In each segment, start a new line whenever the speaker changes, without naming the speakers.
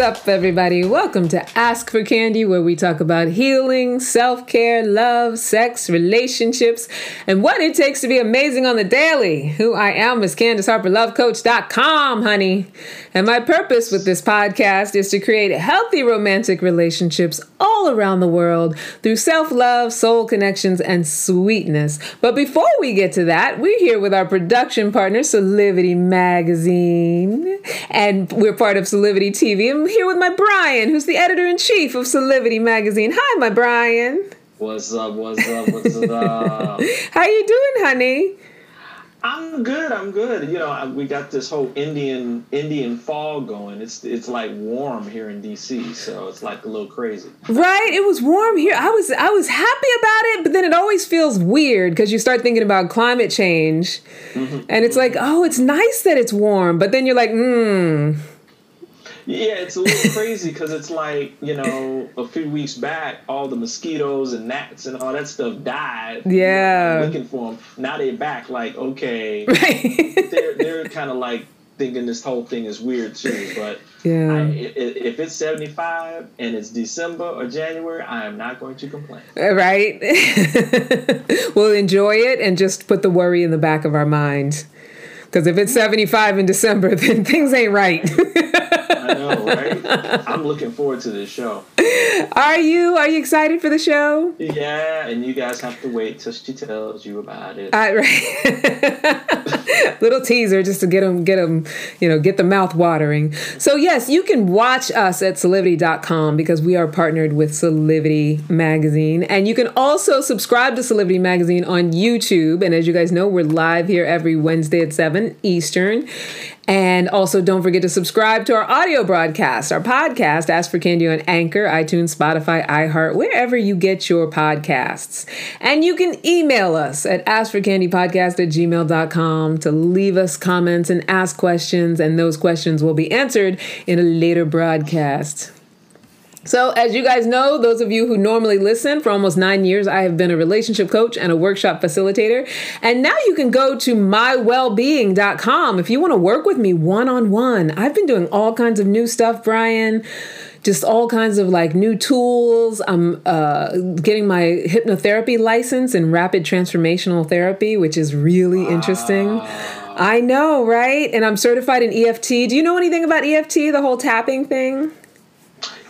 up, everybody? Welcome to Ask for Candy, where we talk about healing, self care, love, sex, relationships, and what it takes to be amazing on the daily. Who I am is Candace Harper, lovecoach.com, honey. And my purpose with this podcast is to create healthy romantic relationships all around the world through self love, soul connections, and sweetness. But before we get to that, we're here with our production partner, Solivity Magazine. And we're part of Solivity TV. Here with my Brian, who's the editor in chief of Solivity Magazine. Hi, my Brian.
What's up? What's up? What's up?
How you doing, honey?
I'm good. I'm good. You know, I- we got this whole Indian Indian fall going. It's it's like warm here in DC, so it's like a little crazy.
Right? It was warm here. I was I was happy about it, but then it always feels weird because you start thinking about climate change. And it's like, oh, it's nice that it's warm, but then you're like, hmm.
Yeah, it's a little crazy because it's like you know, a few weeks back, all the mosquitoes and gnats and all that stuff died.
Yeah.
looking for them. Now they're back. Like okay,
Right.
they're they're kind of like thinking this whole thing is weird too. But
Yeah.
I, if it's 75 and it's December or January, I am not going to complain.
Uh, right? we'll enjoy it and just put the worry in the back of our mind. Because if it's 75 in December, then things ain't right.
I know, right? I'm looking forward to this show.
are you? Are you excited for the show?
Yeah, and you guys have to wait till she tells you about it.
Uh, right. Little teaser just to get them, get them, you know, get the mouth watering. So yes, you can watch us at Solivity.com because we are partnered with Solivity Magazine, and you can also subscribe to Solivity Magazine on YouTube. And as you guys know, we're live here every Wednesday at seven Eastern. And also, don't forget to subscribe to our audio broadcast, our podcast, Ask for Candy on Anchor, iTunes, Spotify, iHeart, wherever you get your podcasts. And you can email us at askforcandypodcast at gmail.com to leave us comments and ask questions, and those questions will be answered in a later broadcast. So, as you guys know, those of you who normally listen, for almost nine years, I have been a relationship coach and a workshop facilitator. And now you can go to mywellbeing.com if you want to work with me one on one. I've been doing all kinds of new stuff, Brian. Just all kinds of like new tools. I'm uh, getting my hypnotherapy license in rapid transformational therapy, which is really interesting. I know, right? And I'm certified in EFT. Do you know anything about EFT, the whole tapping thing?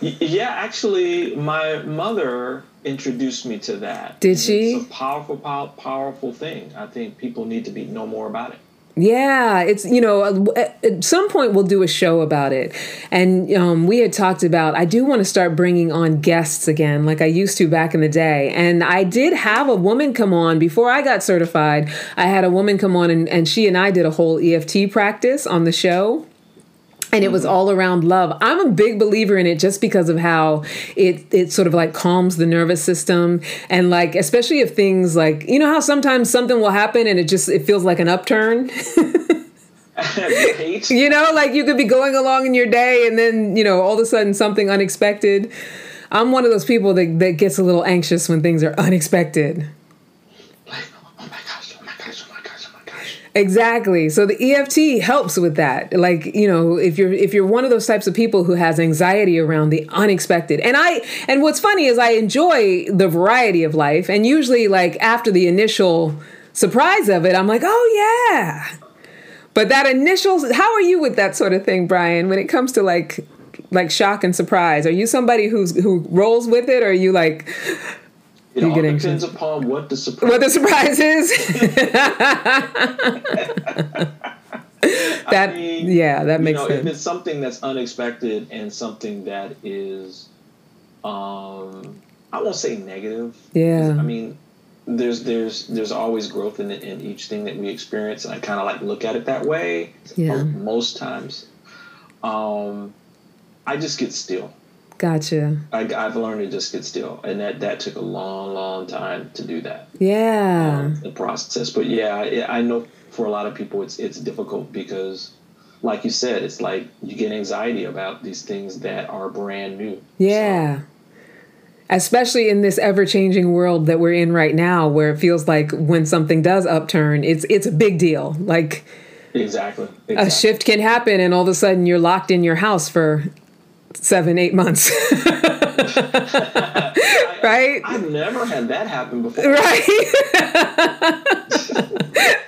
Yeah, actually, my mother introduced me to that.
Did
And
she?
It's a powerful, pow- powerful thing. I think people need to be know more about it.
Yeah, it's you know at at some point we'll do a show about it, and um, we had talked about I do want to start bringing on guests again, like I used to back in the day. And I did have a woman come on before I got certified. I had a woman come on, and, and she and I did a whole EFT practice on the show and it was mm-hmm. all around love. I'm a big believer in it just because of how it it sort of like calms the nervous system and like especially if things like you know how sometimes something will happen and it just it feels like an upturn. You know, like you could be going along in your day and then, you know, all of a sudden something unexpected. I'm one of those people that, that gets a little anxious when things are unexpected.
Like, oh my gosh, oh my gosh, oh my gosh, oh my gosh.
Exactly. So the EFT helps with that. Like, you know, if you're if you're one of those types of people who has anxiety around the unexpected. And I and what's funny is I enjoy the variety of life and usually like after the initial surprise of it, I'm like, "Oh yeah." But that initial how are you with that sort of thing, Brian, when it comes to like like shock and surprise? Are you somebody who's who rolls with it or are you like
It
You
all
get
depends
anxious.
upon what the surprise.
what the surprise is? that
mean,
yeah, that
you
makes
know, if it's something that's unexpected and something that is, um, I won't say negative.
Yeah.
I mean, there's there's there's always growth in in each thing that we experience, and I kind of like look at it that way.
Yeah.
Most times, um, I just get still.
Gotcha.
I, I've learned to just get still, and that that took a long, long time to do that.
Yeah.
um, the process. But yeah, I, I know for a lot of people it's it's difficult because, like you said, it's like you get anxiety about these things that are brand new.
Yeah. especially in this ever-changing world that we're in right now where it feels like when something does upturn it's it's a big deal like
exactly, exactly.
a shift can happen and all of a sudden you're locked in your house for seven eight months. Right?
I've never had that happen before.
right.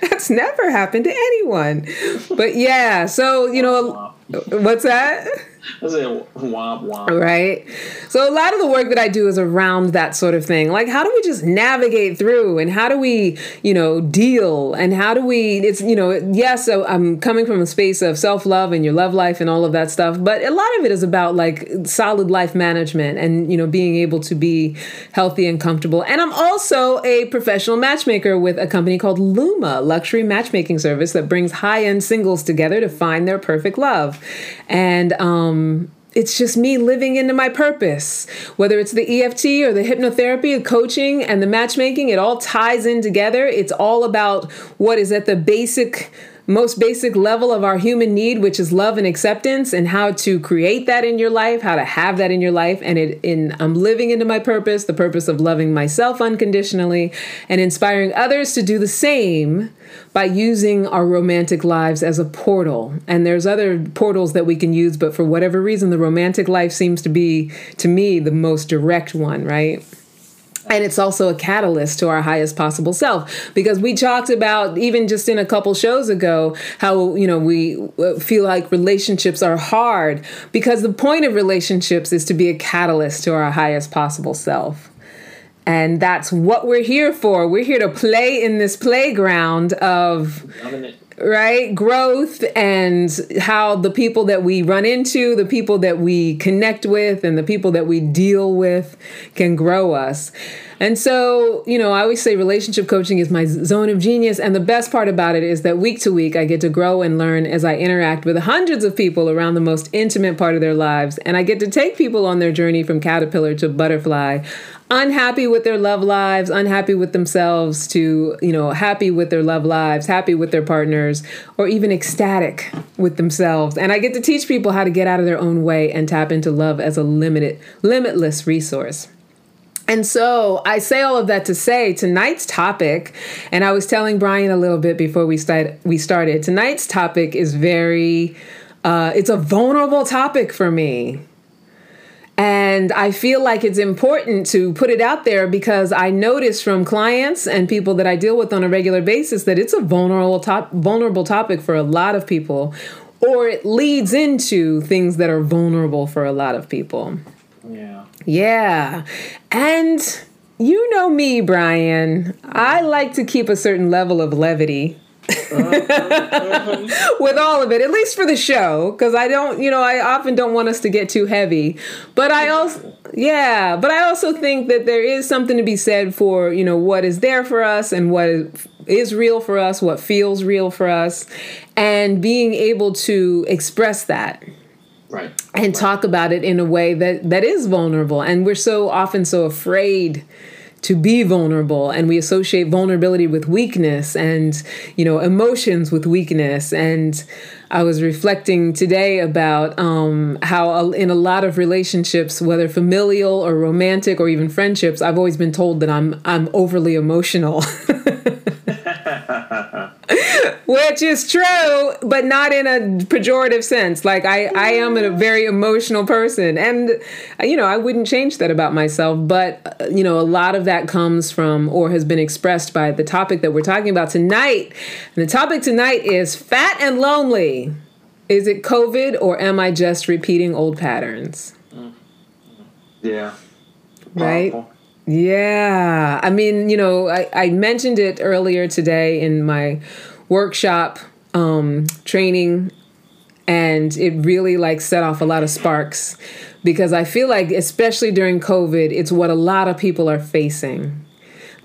That's never happened to anyone. But yeah so you know what's that
Womp womp.
right? So a lot of the work that I do is around that sort of thing. Like how do we just navigate through and how do we, you know, deal and how do we it's you know, yes, so I'm coming from a space of self-love and your love life and all of that stuff, but a lot of it is about like solid life management and you know, being able to be healthy and comfortable. And I'm also a professional matchmaker with a company called Luma, luxury matchmaking service that brings high-end singles together to find their perfect love. And um Um, it's just me living into my purpose. Whether it's the EFT or the hypnotherapy, the coaching, and the matchmaking, it all ties in together. It's all about what is at the basic most basic level of our human need which is love and acceptance and how to create that in your life how to have that in your life and it in I'm living into my purpose the purpose of loving myself unconditionally and inspiring others to do the same by using our romantic lives as a portal. And there's other portals that we can use but for whatever reason the romantic life seems to be to me the most direct one right and it's also a catalyst to our highest possible self. Because we talked about even just in a couple shows ago how you know we uh, feel like relationships are hard. Because the point of relationships is to be a catalyst to our highest possible self. And that's what we're here for. We're here to play in this playground of. Right? Growth and how the people that we run into the people that we connect with and the people that we deal with can grow us and so you know i always say relationship coaching is my zone of genius and the best part about it is that week to week i get to grow and learn as i interact with hundreds of people around the most intimate part of their lives and i get to take people on their journey from caterpillar to butterfly unhappy with their love lives, unhappy with themselves, to, you know, happy with their love lives, happy with their partners, or even ecstatic with themselves. And I get to teach people how to get out of their own way and tap into love as a limited, limitless resource. And so I say all of that to say tonight's topic, and I was telling Brian a little bit before we start we started. Tonight's topic is very uh, it's a vulnerable topic for me. And I feel like it's important to put it out there because I notice from clients and people that I deal with on a regular basis that it's a vulnerable top, vulnerable topic for a lot of people, or it leads into things that are vulnerable for a lot of people.
Yeah.
And you know me, Brian. I like to keep a certain level of levity with all of it, at least for the show, because I don't, you know, I often don't want us to get too heavy. But I also, yeah, but I also think that there is something to be said for, you know, what is there for us and what is real for us, what feels real for us, and being able to express that
Right.
and talk about it in a way that that is vulnerable. And we're so often so afraid to be vulnerable and we associate vulnerability with weakness and you know emotions with weakness. And i was reflecting today about um, how in a lot of relationships whether familial or romantic or even friendships i've always been told that i'm i'm overly emotional which is true but not in a pejorative sense like i i am a very emotional person and you know i wouldn't change that about myself but uh, you know a lot of that comes from or has been expressed by the topic that we're talking about tonight and the topic tonight is fat and lonely is it covid or am i just repeating old patterns
Yeah.
Right.
Powerful.
Yeah. I mean, you know, I, I mentioned it earlier today in my workshop um, training, and it really like set off a lot of sparks because I feel like, especially during COVID, it's what a lot of people are facing.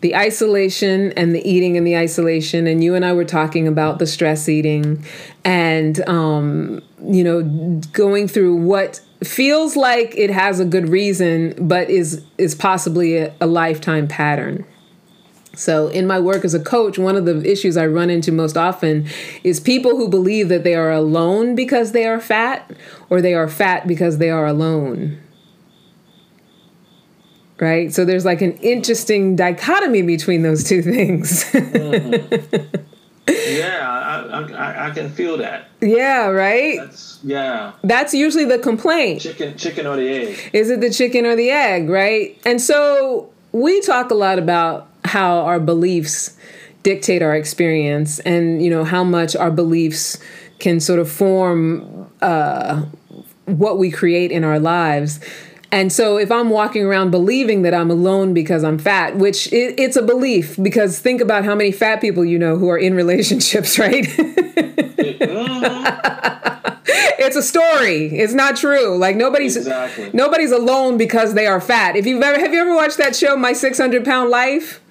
The isolation and the eating and the isolation, and you and I were talking about the stress eating, and um, you know, going through what feels like it has a good reason, but is is possibly a, a lifetime pattern. So, in my work as a coach, one of the issues I run into most often is people who believe that they are alone because they are fat, or they are fat because they are alone. right? So there's like an interesting dichotomy between those two things. Mm-hmm.
Yeah, I, I, I can feel that.
yeah, right?
That's yeah,
That's usually the complaint.
chicken, chicken or the egg.
Is it the chicken or the egg, right? And so we talk a lot about how our beliefs dictate our experience and, you know, how much our beliefs can sort of form uh, what we create in our lives. And so if I'm walking around believing that I'm alone because I'm fat, which it, it's a belief because think about how many fat people you know who are in relationships, right? it's a story. It's not true. Like nobody's
Exactly.
nobody's alone because they are fat. If you've ever have you ever watched that show, My Six Hundred Pound Life?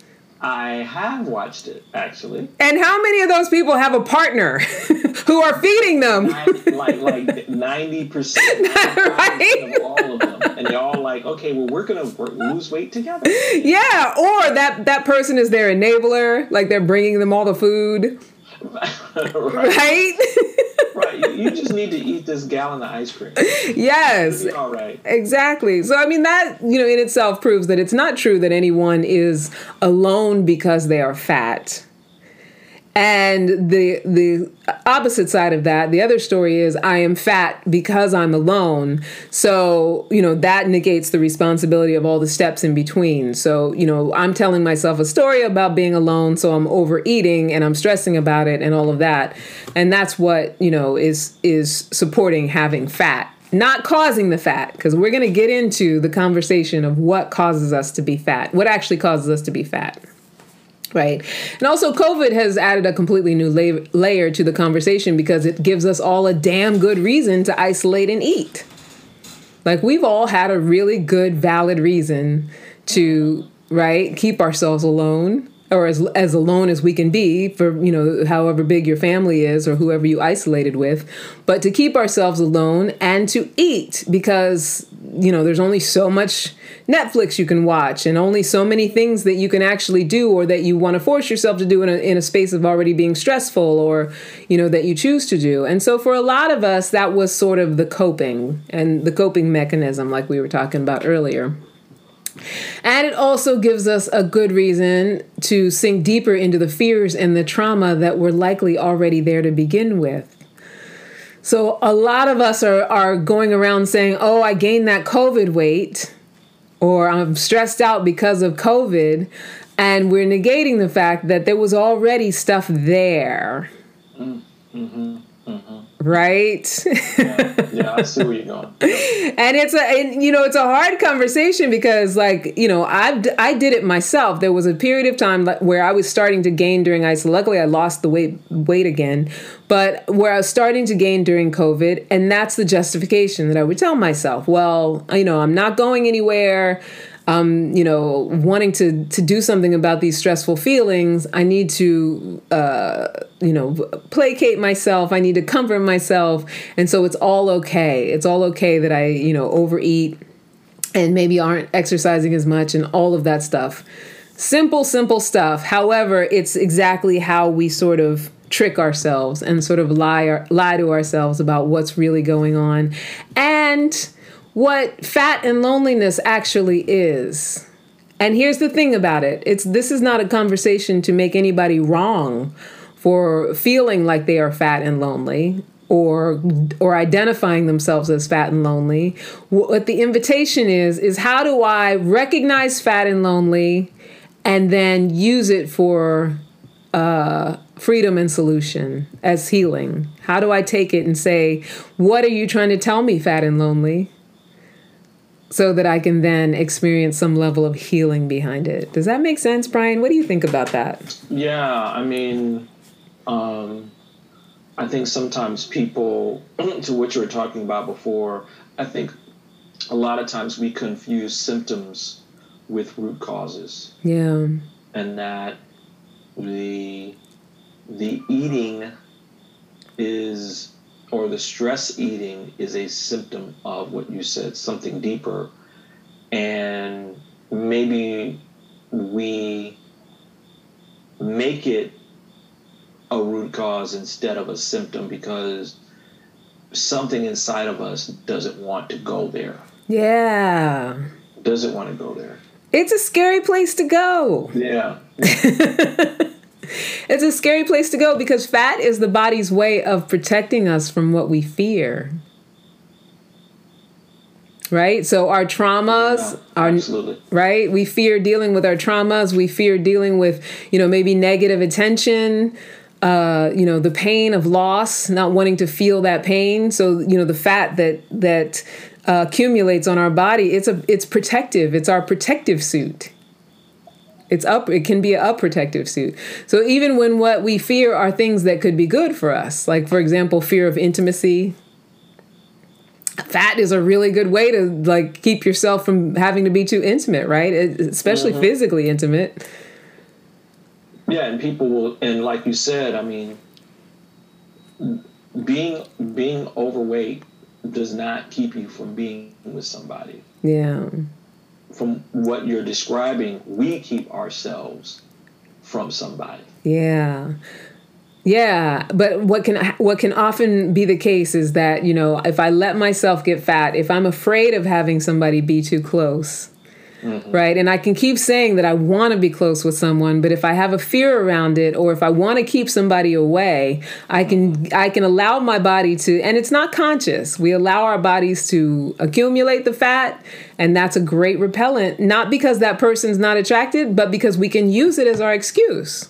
I have watched it actually.
And how many of those people have a partner who are feeding them?
Like like ninety percent
Right?
of all of them, and they're all like, okay, well, we're gonna work, lose weight together.
Yeah, or that that person is their enabler, like they're bringing them all the food,
right,
right?
right. You, you just need to eat this gallon of ice cream.
yes.
All right.
Exactly. So I mean that, you know, in itself proves that it's not true that anyone is alone because they are fat. And the the opposite side of that, the other story is I am fat because I'm alone. So, you know, that negates the responsibility of all the steps in between. So, you know, I'm telling myself a story about being alone, so I'm overeating and I'm stressing about it and all of that. And that's what, you know, is is supporting having fat not causing the fat because we're going to get into the conversation of what causes us to be fat what actually causes us to be fat right. And also covid has added a completely new la- layer to the conversation because it gives us all a damn good reason to isolate and eat. Like we've all had a really good valid reason to right keep ourselves alone or as as alone as we can be for you know however big your family is or whoever you isolated with. But to keep ourselves alone and to eat because you know there's only so much Netflix you can watch and only so many things that you can actually do or that you want to force yourself to do in a, in a space of already being stressful or you know that you choose to do and so for a lot of us that was sort of the coping and the coping mechanism like we were talking about earlier and it also gives us a good reason to sink deeper into the fears and the trauma that were likely already there to begin with. So a lot of us are, are going around saying, oh, I gained that COVID weight, or I'm stressed out because of COVID. And we're negating the fact that there was already stuff there. Mm-hmm, mm-hmm, mm-hmm. Right?
Yeah, I see where you're going.
and it's a and, you know it's a hard conversation because like you know i i did it myself there was a period of time where i was starting to gain during ice luckily i lost the weight weight again but where i was starting to gain during covid and that's the justification that i would tell myself well you know i'm not going anywhere um, you know, wanting to to do something about these stressful feelings, I need to, uh, you know, placate myself. I need to comfort myself, and so it's all okay. It's all okay that I, you know, overeat and maybe aren't exercising as much and all of that stuff. Simple, simple stuff. However, it's exactly how we sort of trick ourselves and sort of lie lie to ourselves about what's really going on, and what fat and loneliness actually is. And here's the thing about it. It's this is not a conversation to make anybody wrong for feeling like they are fat and lonely or or identifying themselves as fat and lonely. What the invitation is is how do I recognize fat and lonely and then use it for uh, freedom and solution as healing? How do I take it and say, what are you trying to tell me, fat and lonely? So that I can then experience some level of healing behind it. Does that make sense, Brian? What do you think about that?
Yeah, I mean, um, I think sometimes people, to what you were talking about before, I think a lot of times we confuse symptoms with root causes,
Yeah.
and that the the eating is or the stress eating is a symptom of what you said, something deeper. And maybe we make it a root cause instead of a symptom because something inside of us doesn't want to go there.
Yeah.
Doesn't want to go there.
It's a scary place to go.
Yeah.
It's a scary place to go because fat is the body's way of protecting us from what we fear. Right? So our traumas,
Yeah,
our
absolutely.
right? We fear dealing with our traumas. We fear dealing with, you know, maybe negative attention, uh, you know, the pain of loss, not wanting to feel that pain. So, you know, the fat that that uh, accumulates on our body, it's a it's protective. It's our protective suit. It's up. It can be a protective suit. So even when what we fear are things that could be good for us, like for example, fear of intimacy, fat is a really good way to like keep yourself from having to be too intimate, right? Especially mm-hmm. physically intimate.
Yeah, and people will, and like you said, I mean, being being overweight does not keep you from being with somebody.
Yeah.
From what you're describing, we keep ourselves from somebody.
Yeah. Yeah, but what can what can often be the case is that, you know, if I let myself get fat, if I'm afraid of having somebody be too close, Mm-hmm. right? And I can keep saying that I want to be close with someone, but if I have a fear around it or if I want to keep somebody away, I can I can allow my body to and it's not conscious. We allow our bodies to accumulate the fat and that's a great repellent, not because that person's not attracted, but because we can use it as our excuse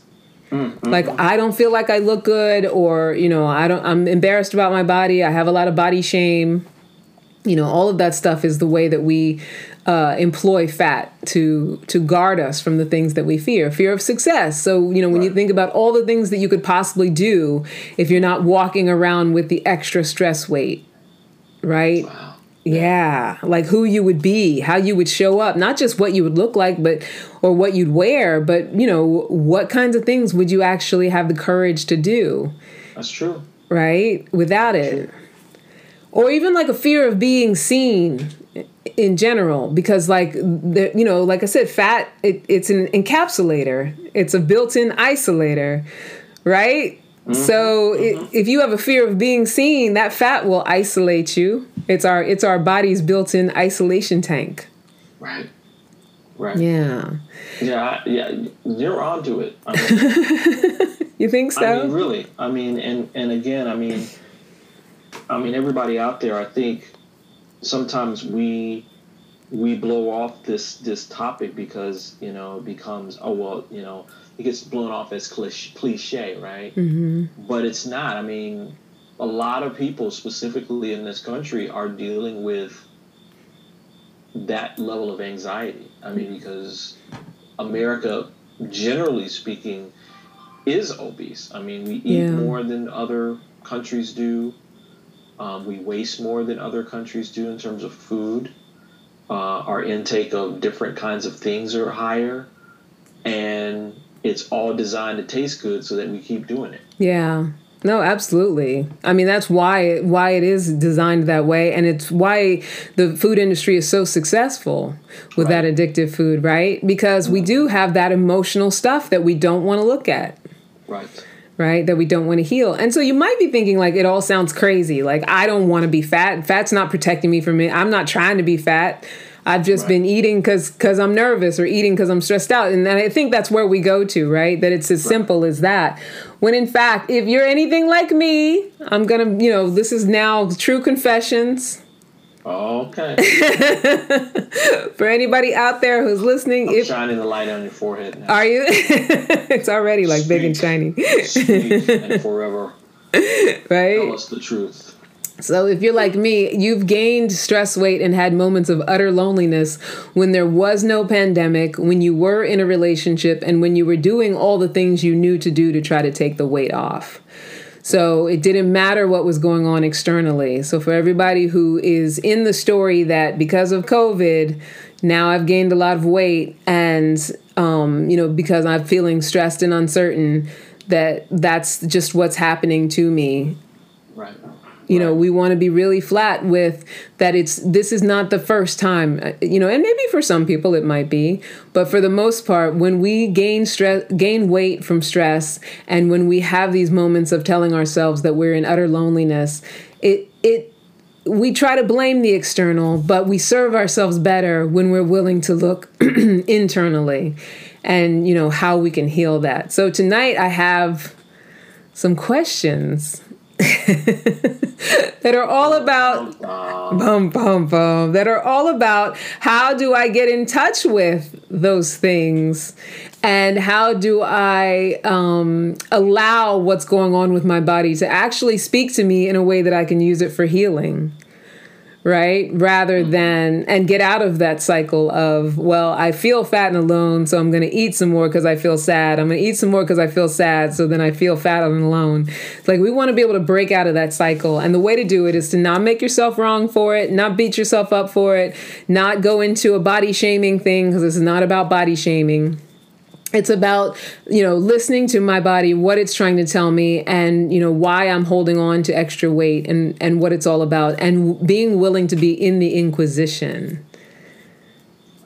mm-hmm. like i don't feel like i look good or you know i don't i'm embarrassed about my body i have a lot of body shame you know all of that stuff is the way that we uh, employ fat to to guard us from the things that we fear fear of success so you know when you think about all the things that you could possibly do if you're not walking around with the extra stress weight right
Wow.
yeah, like who you would be, how you would show up, not just what you would look like, but or what you'd wear, but you know, what kinds of things would you actually have the courage to do,
That's true.
right? Without it. Or even like a fear of being seen in general because like the, you know, like I said fat it, it's an encapsulator. It's a built-in isolator, right? Mm-hmm. So i mm-hmm. if you have a fear of being seen, that fat will isolate you. It's our it's our body's built-in isolation tank.
Right. Right.
Yeah.
Yeah. I- Yeah. You're onto it. I mean,
You think so?
I mean, really. I mean, and and again, I mean, I mean, everybody out there. I think sometimes we we blow off this this topic because you know it becomes oh well you know it gets blown off as cliche, cliche right?
hmm
But it's not. I mean, a lot of people, specifically in this country, are dealing with that level of anxiety. I mean, because America, generally speaking, is obese. I mean, we eat
Yeah.
more than other countries do. Um, we waste more than other countries do in terms of food. Uh, our intake of different kinds of things are higher, and it's all designed to taste good so that we keep doing it.
Yeah. No, absolutely. I mean, that's why why it is designed that way, and it's why the food industry is so successful with that addictive food, right? Because we do have that emotional stuff that we don't want to look at.
Right.
Right? That we don't want to heal. And so you might be thinking like it all sounds crazy. Like I don't want to be fat. Fat's not protecting me from it. I'm not trying to be fat. I've just
Right.
been eating cuz cuz I'm nervous or eating cuz I'm stressed out. And I think that's where we go to, right? That it's as simple as that. When in fact, if you're anything like me, I'm going to, you know, this is now true confessions.
Okay.
For anybody out there who's listening,
I'm
if
shining the light on your forehead now.
are you it's already like big and shiny,
Speak and forever
right?
tell us the truth.
So if you're like me, you've gained stress weight and had moments of utter loneliness when there was no pandemic, when you were in a relationship, and when you were doing all the things you knew to do to try to take the weight off. So it didn't matter what was going on externally. So for everybody who is in the story that because of COVID, now I've gained a lot of weight and um, you know, because I'm feeling stressed and uncertain, that that's just what's happening to me
Right.
You know we want to be really flat with that it's this is not the first time uh, you know and maybe for some people it might be but for the most part when we gain stress gain weight from stress and when we have these moments of telling ourselves that we're in utter loneliness it it we try to blame the external, but we serve ourselves better when we're willing to look internally and, you know, how we can heal that. So tonight I have some questions that are all about bum bum bum. That are all about how do I get in touch with those things? And how do I um, allow what's going on with my body to actually speak to me in a way that I can use it for healing right? Rather mm-hmm. than, and get out of that cycle of, well, I feel fat and alone, so I'm going to eat some more because I feel sad. I'm going to eat some more because I feel sad, so then I feel fat and alone. It's like we want to be able to break out of that cycle. And the way to do it is to not make yourself wrong for it, not beat yourself up for it, not go into a body shaming thing because is not about body shaming it's about you know listening to my body what it's trying to tell me and you know why i'm holding on to extra weight and and what it's all about and being willing to be in the inquisition.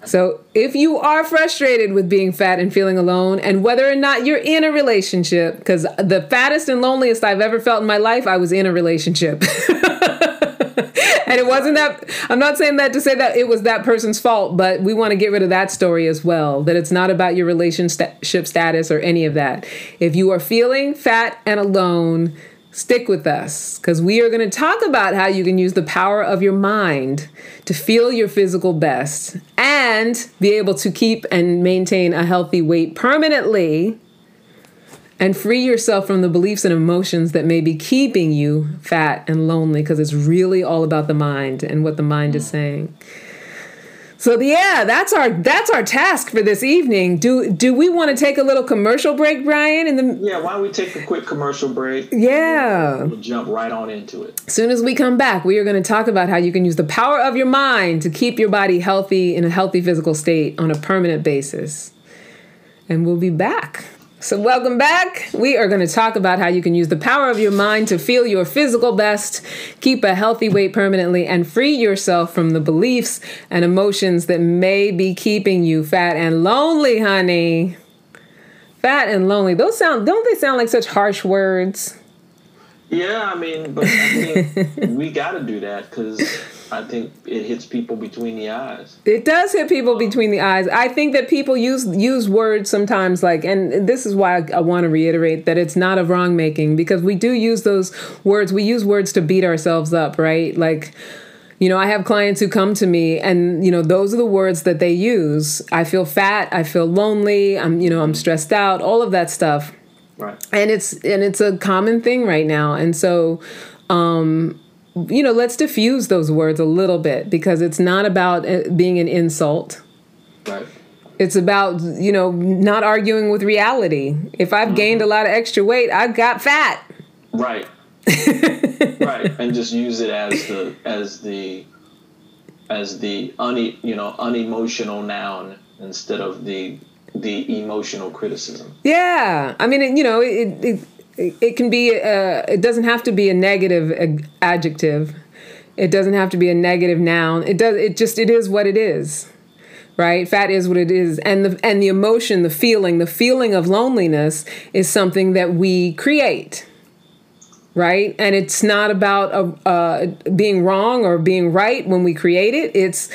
So if you are frustrated with being fat and feeling alone and whether or not you're in a relationship because the fattest and loneliest i've ever felt in my life i was in a relationship and it wasn't that I'm not saying that to say that it was that person's fault, but we want to get rid of that story as well. That it's not about your relationship status or any of that. If you are feeling fat and alone, stick with us because we are going to talk about how you can use the power of your mind to feel your physical best and be able to keep and maintain a healthy weight permanently and free yourself from the beliefs and emotions that may be keeping you fat and lonely because it's really all about the mind and what the mind is mm. saying. So yeah, that's our that's our task for this evening. Do do we want to take a little commercial break, Brian? In the
yeah, why don't we take a quick commercial break?
Yeah,
we'll, we'll jump right on into it.
As soon as we come back, we are going to talk about how you can use the power of your mind to keep your body healthy in a healthy physical state on a permanent basis. And we'll be back. So, welcome back. We are going to talk about how you can use the power of your mind to feel your physical best, keep a healthy weight permanently, and free yourself from the beliefs and emotions that may be keeping you fat and lonely, honey. Fat and lonely. Those sound, don't they sound like such harsh words?
Yeah, I mean, but I think we got to do that because I think it hits people between the eyes.
It does hit people between the eyes. I think that people use use words sometimes like, and this is why I, I want to reiterate that it's not of wrong making because we do use those words. We use words to beat ourselves up, right? Like. You know, I have clients who come to me and, you know, those are the words that they use. I feel fat, I feel lonely, I'm, you know, I'm stressed out, all of that stuff.
Right.
And it's and it's a common thing right now. And so um you know, let's diffuse those words a little bit because it's not about uh, being an insult.
Right.
It's about, you know, not arguing with reality. If I've mm-hmm. gained a lot of extra weight, I've got fat.
Right. right. And just use it as the as the as the un you know unemotional noun instead of the the emotional criticism.
Yeah, I mean, you know, it, it it can be a, it doesn't have to be a negative adjective. It doesn't have to be a negative noun. It does it just it is what it is right? Fat is what it is. And the and the emotion the feeling the feeling of loneliness is something that we create right? And it's not about uh, uh, being wrong or being right when we create it. It's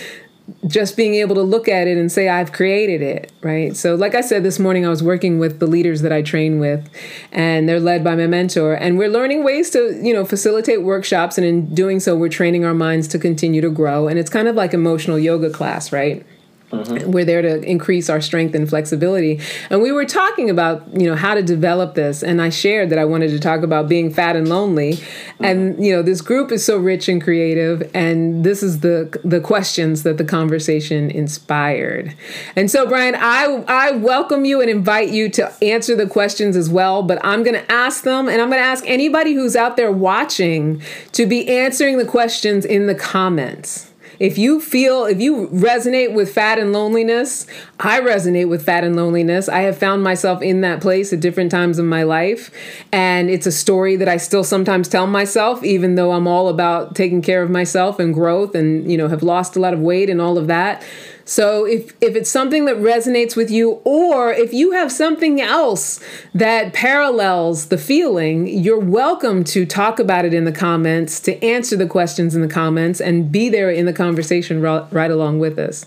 just being able to look at it and say i've created it right? So like i said this morning i was working with the leaders that i train with and they're led by my mentor and we're learning ways to you know facilitate workshops and in doing so we're training our minds to continue to grow and it's kind of like emotional yoga class right Mm-hmm. We're there to increase our strength and flexibility. And we were talking about, you know, how to develop this. And I shared that I wanted to talk about being fat and lonely. Mm-hmm. And, you know, this group is so rich and creative. And this is the the questions that the conversation inspired. And so, Brian, I I welcome you and invite you to answer the questions as well. But I'm gonna ask them and I'm gonna ask anybody who's out there watching to be answering the questions in the comments. If you feel, if you resonate with fat and loneliness, I resonate with fat and loneliness. I have found myself in that place at different times in my life. And it's a story that I still sometimes tell myself, even though I'm all about taking care of myself and growth and, you know, have lost a lot of weight and all of that. So if if it's something that resonates with you or if you have something else that parallels the feeling, you're welcome to talk about it in the comments, to answer the questions in the comments and be there in the conversation right, along with us.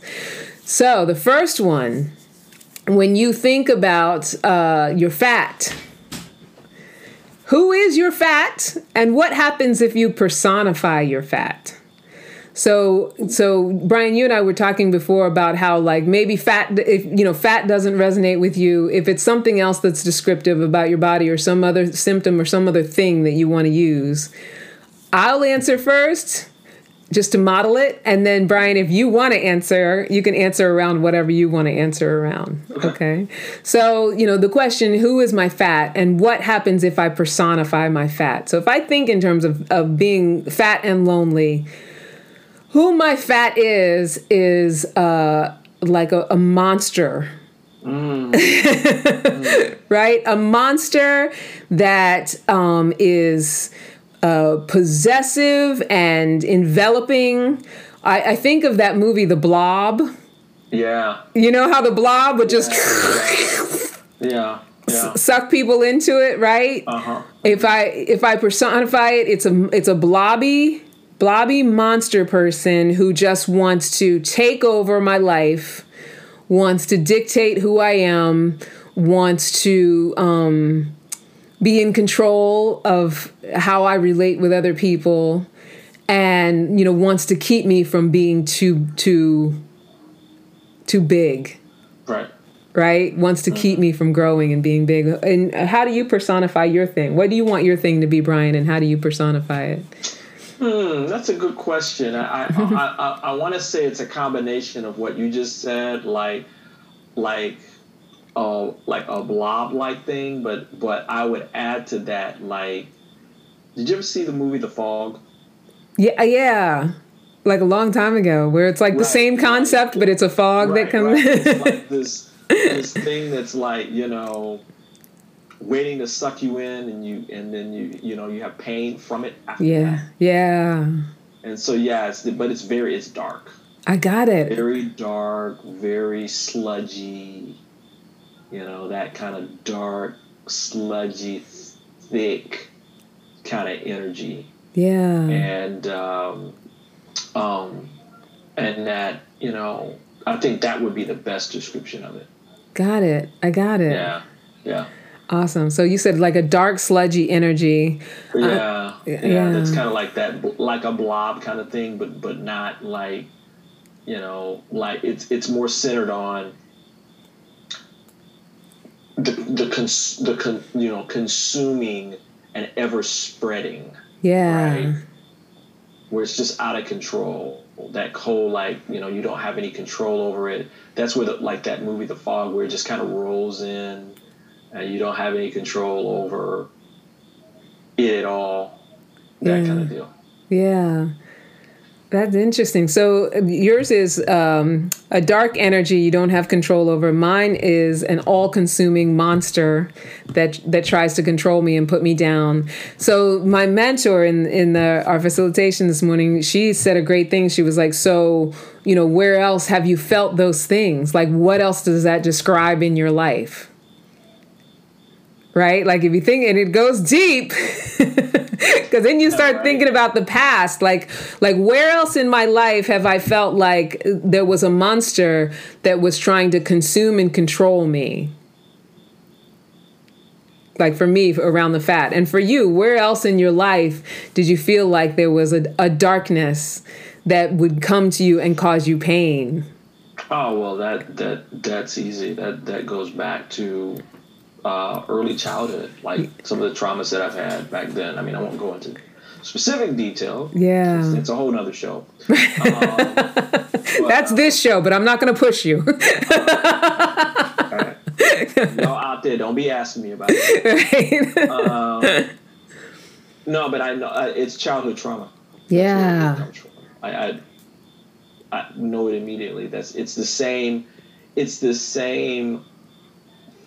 So, the first one, when you think about uh, your fat, who is your fat and what happens if you personify your fat? So, so Brian, you and I were talking before about how like maybe fat, if you know, fat doesn't resonate with you. If it's something else that's descriptive about your body or some other symptom or some other thing that you want to use, I'll answer first just to model it. And then, Brian, if you want to answer, you can answer around whatever you want to answer around. Okay. okay. So, you know, the question who is my fat and what happens if I personify my fat? So, if I think in terms of, of being fat and lonely, who my fat is is uh, like a, a monster. Mm. mm. right? A monster that um, is uh, possessive and enveloping. I, I, think of that movie, The Blob.
Yeah.
You know how the blob would just
yeah. yeah.
suck people into it, right? Uh-huh. If I if I personify it, it's a it's a blobby blobby monster person who just wants to take over my life, wants to dictate who I am, wants to um, be in control of how I relate with other people, and you know wants to keep me from being too too too big.
Right.
Right? Wants to mm-hmm. keep me from growing and being big. And how do you personify your thing? What do you want your thing to be, Brian, and how do you personify it?
Hmm, that's a good question. I I, I, I, I want to say it's a combination of what you just said, like like uh, like a blob like thing, but but I would add to that like, did you ever see the movie The Fog?
Yeah, yeah, like a long time ago, where it's like right, the same concept, right. but it's a fog right, that comes. Right.
It's like this this thing that's like you know waiting to suck you in and you and then you you know you have pain from it
yeah that. yeah.
And so yeah it's but it's very it's dark.
I got it.
Very dark very sludgy you know that kind of dark sludgy thick kind of energy.
Yeah.
And um um and that you know i think that would be the best description of it.
Got it. I got it.
Yeah yeah
Awesome. So you said like a dark, sludgy energy.
Yeah, uh, yeah, yeah. That's kind of like that, like a blob kind of thing, but but not like, you know, like it's it's more centered on the the cons, the con, you know consuming and ever spreading.
Yeah. Right.
Where it's just out of control. That whole like you know you don't have any control over it. That's where the, like that movie The Fog where it just kind of rolls in and you don't have any control over it at all. That yeah. kind of deal.
Yeah. That's interesting. So yours is um, a dark energy you don't have control over. Mine is an all-consuming monster that that tries to control me and put me down. So my mentor in in the, our facilitation this morning, she said a great thing. She was like, "So you know, where else have you felt those things? Like, what else does that describe in your life?" Right? Like if you think, and it goes deep, because then you start right. thinking about the past. Like, like where else in my life have I felt like there was a monster that was trying to consume and control me? Like for me, around the fat, and for you, where else in your life did you feel like there was a, a darkness that would come to you and cause you pain?
Oh well, that that that's easy. That that goes back to uh, early childhood, like some of the traumas that I've had back then. I mean, I won't go into specific detail.
Yeah,
it's, it's a whole other show.
Um, That's this show, but I'm not going to push you.
right. Y'all out there, don't be asking me about it. Right. Um, no, but I know uh, it's childhood trauma.
Yeah.
I, I I know it immediately. That's it's the same. It's the same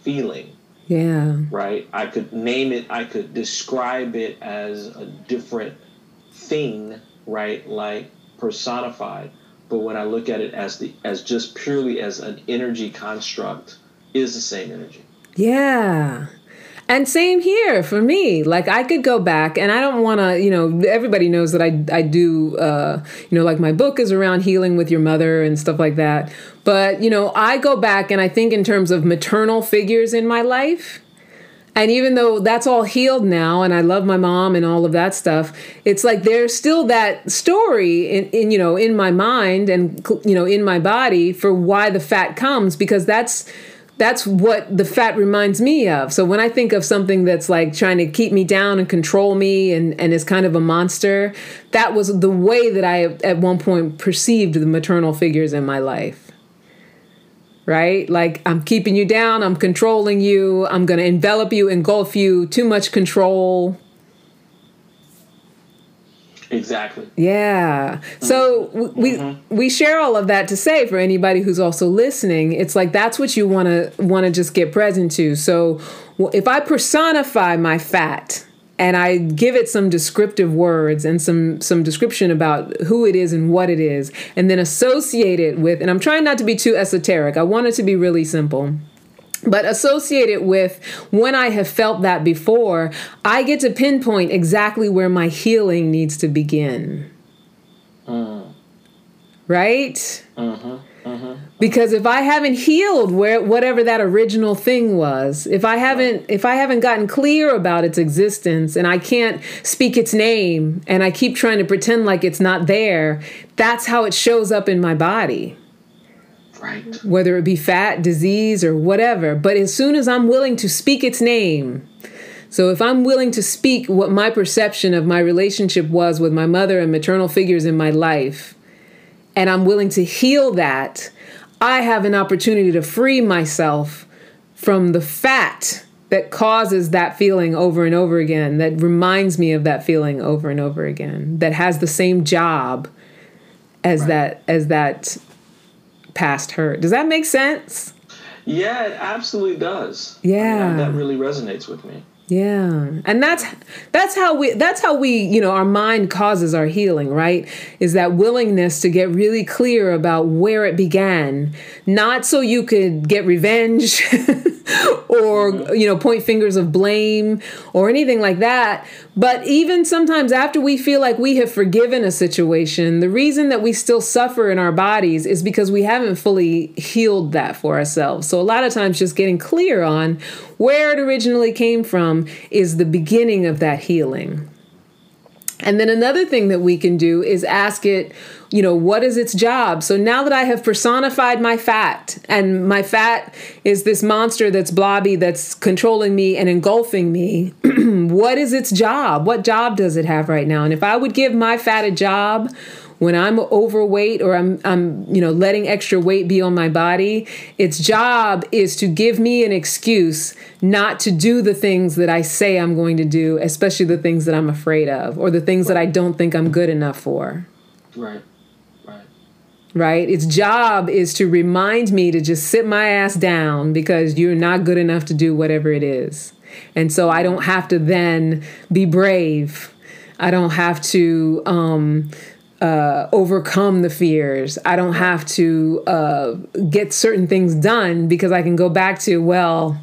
feeling
yeah.
Right? I could name it, I could describe it as a different thing, right? Like personified. but when I look at it as the as just purely as an energy construct, is the same energy.
Yeah. And same here for me. Like I could go back, and I don't want to. You know, everybody knows that I I do. Uh, you know, like my book is around healing with your mother and stuff like that. But you know, I go back and I think in terms of maternal figures in my life. And even though that's all healed now, and I love my mom and all of that stuff, it's like there's still that story in, in you know in my mind and you know in my body for why the fat comes because that's that's what the fat reminds me of. So when I think of something that's like trying to keep me down and control me and, and is kind of a monster, that was the way that I at one point perceived the maternal figures in my life. Right? Like I'm keeping you down, I'm controlling you, I'm going to envelop you, engulf you, too much control.
Exactly.
Yeah. So we mm-hmm. we share all of that to say for anybody who's also listening, it's like that's what you want to want to just get present to. So if I personify my fat and I give it some descriptive words and some some description about who it is and what it is and then associate it with and I'm trying not to be too esoteric. I want it to be really simple but associated with when I have felt that before, I get to pinpoint exactly where my healing needs to begin. Mm. Right? Mm-hmm. Mm-hmm. Because if I haven't healed where whatever that original thing was, if I haven't right. if I haven't gotten clear about its existence and I can't speak its name and I keep trying to pretend like it's not there, that's how it shows up in my body.
Right. Mm-hmm.
Whether it be fat, disease, or whatever. But as soon as I'm willing to speak its name, so if I'm willing to speak what my perception of my relationship was with my mother and maternal figures in my life, and I'm willing to heal that, I have an opportunity to free myself from the fat that causes that feeling over and over again, that reminds me of that feeling over and over again, that has the same job as right. that as that past hurt. Does that make sense?
Yeah, it absolutely does.
Yeah.
I mean, that really resonates with me.
Yeah. And that's that's how we that's how we, you know, our mind causes our healing, right? Is that willingness to get really clear about where it began, not so you could get revenge or mm-hmm. you know, point fingers of blame or anything like that, but even sometimes after we feel like we have forgiven a situation, the reason that we still suffer in our bodies is because we haven't fully healed that for ourselves. So a lot of times just getting clear on where it originally came from Um, is the beginning of that healing. And then another thing that we can do is ask it, you know, what is its job? So now that I have personified my fat, and my fat is this monster that's blobby, that's controlling me and engulfing me, what is its job? What job does it have right now? And if I would give my fat a job, when I'm overweight or I'm I'm you know letting extra weight be on my body, its job is to give me an excuse not to do the things that I say I'm going to do, especially the things that I'm afraid of or the things that I don't think I'm good enough for.
Right. Right.
Right? Its job is to remind me to just sit my ass down because you're not good enough to do whatever it is. And so I don't have to then be brave. I don't have to um, uh, overcome the fears. I don't have to uh, get certain things done because I can go back to, well,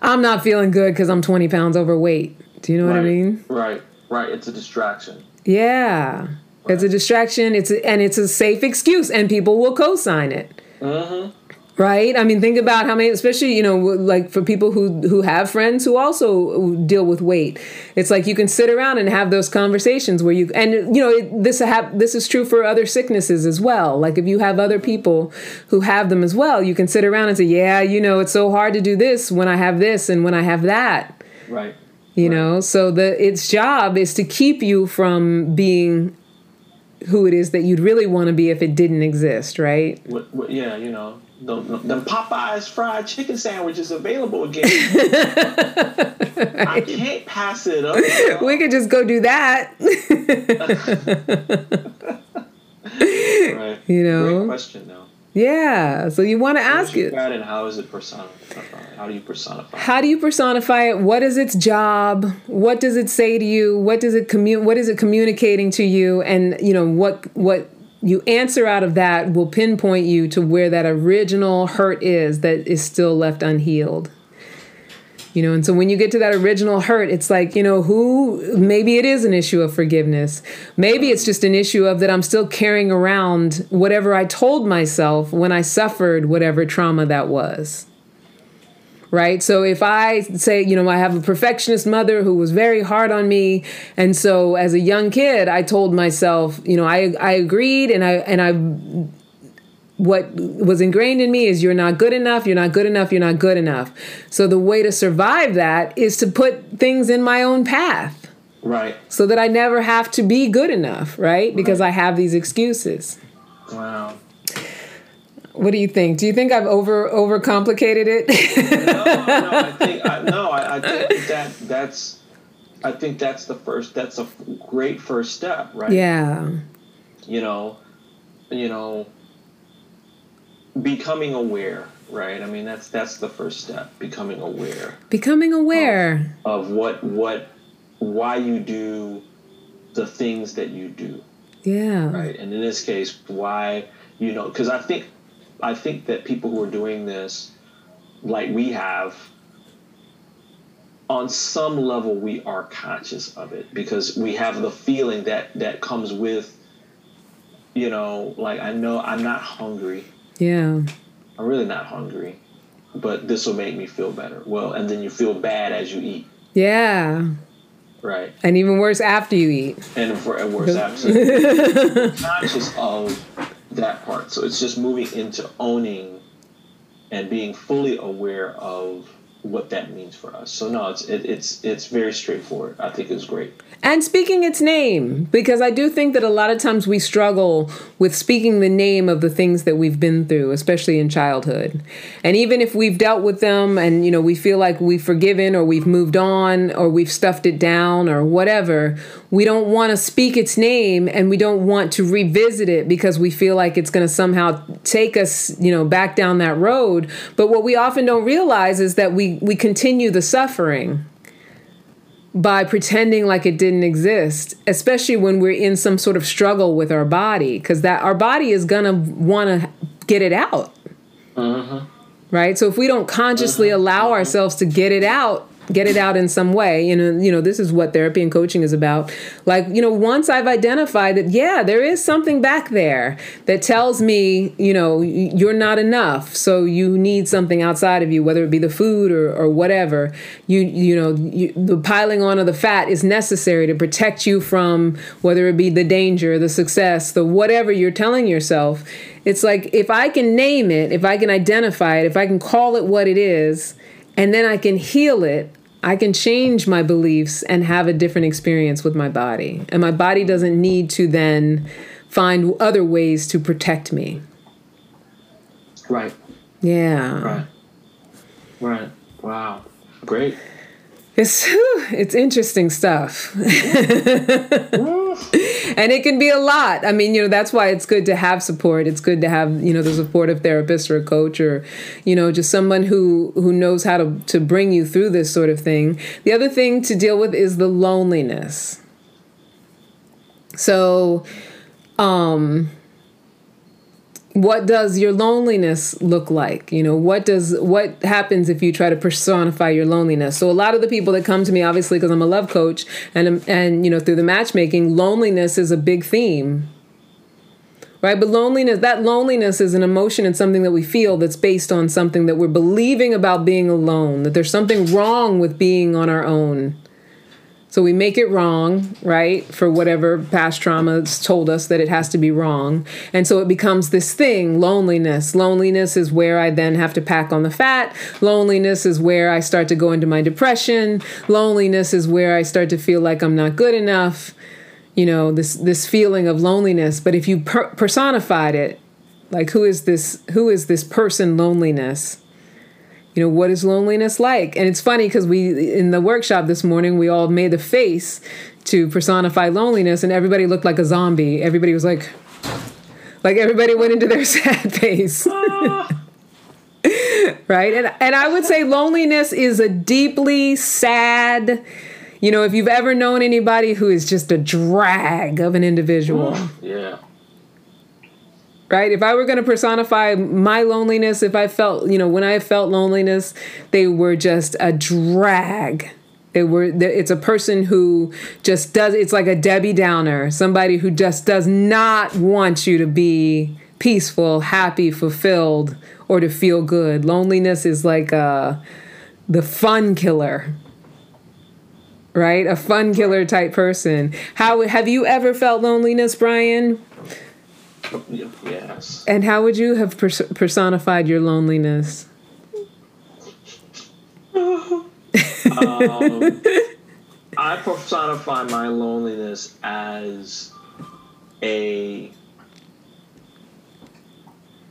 I'm not feeling good because I'm 20 pounds overweight. Do you know
right,
what I mean?
Right, right. It's a distraction.
Yeah. Right. It's a distraction. It's a, and it's a safe excuse, and people will co-sign it.
Mm-hmm
right? I mean think about how many especially you know like for people who who have friends who also deal with weight. It's like you can sit around and have those conversations where you and you know it, this have this is true for other sicknesses as well. Like if you have other people who have them as well you can sit around and say yeah you know it's so hard to do this when i have this and when i have that.
Right.
You
right.
know? So the its job is to keep you from being who it is that you'd really want to be if it didn't exist right
what, what, yeah you know the, the Popeyes fried chicken sandwich is available again. I can't pass it up.
We could just go do that.
right.
You know.
Great question, though.
Yeah. So you want to ask it.
And how is it personified? How do you personify? It?
How do you personify it? What is its job? What does it say to you? What does it commu- What is it communicating to you? And you know what what you answer out of that will pinpoint you to where that original hurt is that is still left unhealed. You know, and so when you get to that original hurt, it's like, you know, who maybe it is an issue of forgiveness. Maybe it's just an issue of that I'm still carrying around whatever I told myself when I suffered whatever trauma that was right? So if I say, you know, I have a perfectionist mother who was very hard on me, and so as a young kid, I told myself, you know, I I agreed and I and I what was ingrained in me is you're not good enough, you're not good enough, you're not good enough. So the way to survive that is to put things in my own path.
Right.
So that I never have to be good enough, right? Because right. I have these excuses.
Wow.
What do you think? Do you think I've over overcomplicated it?
no, no, I think I, no, I, I think that that's I think that's the first. That's a great first step, right?
Yeah.
You know, you know, becoming aware, right? I mean, that's that's the first step. Becoming aware.
Becoming aware
of, of what what why you do the things that you do.
Yeah.
Right, and in this case, why you know, because I think I think that people who are doing this, like we have, on some level we are conscious of it because we have the feeling that that comes with, you know, like I know I'm not hungry.
Yeah.
I'm really not hungry, but this will make me feel better. Well, and then you feel bad as you eat.
Yeah.
Right.
And even worse after you eat.
And, for, and worse after. conscious of that part. So it's just moving into owning and being fully aware of what that means for us. So no, it's it, it's it's very straightforward. I think it's great.
And speaking its name, because I do think that a lot of times we struggle with speaking the name of the things that we've been through, especially in childhood. And even if we've dealt with them and, you know, we feel like we've forgiven or we've moved on or we've stuffed it down or whatever, we don't want to speak its name and we don't want to revisit it because we feel like it's going to somehow take us, you know, back down that road. But what we often don't realize is that we, we continue the suffering by pretending like it didn't exist, especially when we're in some sort of struggle with our body, because that our body is gonna want to get it out.
Uh-huh.
Right. So if we don't consciously uh-huh. allow ourselves to get it out, get it out in some way. You uh, know you know this is what therapy and coaching is about. Like you know once i've identified that yeah there is something back there that tells me you know you're not enough. So you need something outside of you whether it be the food or, or whatever. You you know you, the piling on of the fat is necessary to protect you from whether it be the danger the success the whatever you're telling yourself. It's like if i can name it if i can identify it if i can call it what it is and then I can heal it. I can change my beliefs and have a different experience with my body. And my body doesn't need to then find other ways to protect me.
Right.
Yeah.
Right. Right. Wow. Great.
It's it's interesting stuff. and it can be a lot. I mean, you know, that's why it's good to have support. It's good to have, you know, the supportive therapist or a coach or, you know, just someone who who knows how to to bring you through this sort of thing. The other thing to deal with is the loneliness. So, um what does your loneliness look like? You know what does what happens if you try to personify your loneliness? So a lot of the people that come to me obviously because i'm a love coach and and you know through the matchmaking loneliness is a big theme. Right? But loneliness that loneliness is an emotion and something that we feel that's based on something that we're believing about being alone that there's something wrong with being on our own so we make it wrong, right? For whatever past traumas told us that it has to be wrong. And so it becomes this thing loneliness. Loneliness is where I then have to pack on the fat. Loneliness is where I start to go into my depression. Loneliness is where I start to feel like I'm not good enough. You know, this this feeling of loneliness. But if you per- personified it, like who is this who is this person loneliness? You know what is loneliness like? And it's funny because we in the workshop this morning we all made the face to personify loneliness and everybody looked like a zombie. Everybody was like like everybody went into their sad face. Ah. Right? And and i would say loneliness is a deeply sad you know if you've ever known anybody who is just a drag of an individual.
Yeah
right? If I were going to personify my loneliness, if I felt, you know, when I felt loneliness, they were just a drag. They were. It's a person who just does. It's like a Debbie Downer, somebody who just does not want you to be peaceful, happy, fulfilled, or to feel good. Loneliness is like uh, the fun killer, right? A fun killer type person. How have you ever felt loneliness, Brian?
Yes.
And how would you have pers- personified your loneliness?
um, I personify my loneliness as a.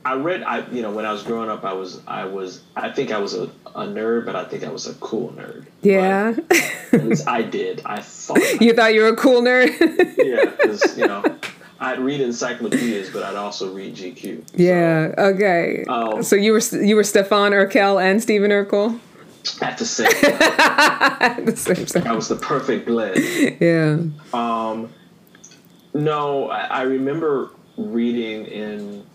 I read, I you know, when I was growing up, I was, I was, I think I was a, a nerd, but I think I was a cool nerd.
Yeah.
At least I did. I thought.
you thought you were a cool nerd.
yeah, because you know, I'd read encyclopedias, but I'd also read GQ.
Yeah. Okay.
Um,
so you were you were Stefan Urquelle and Stephen Urkel
at the same time.
at the same time.
That was the perfect blend.
Yeah.
Um, no, I, I remember reading in.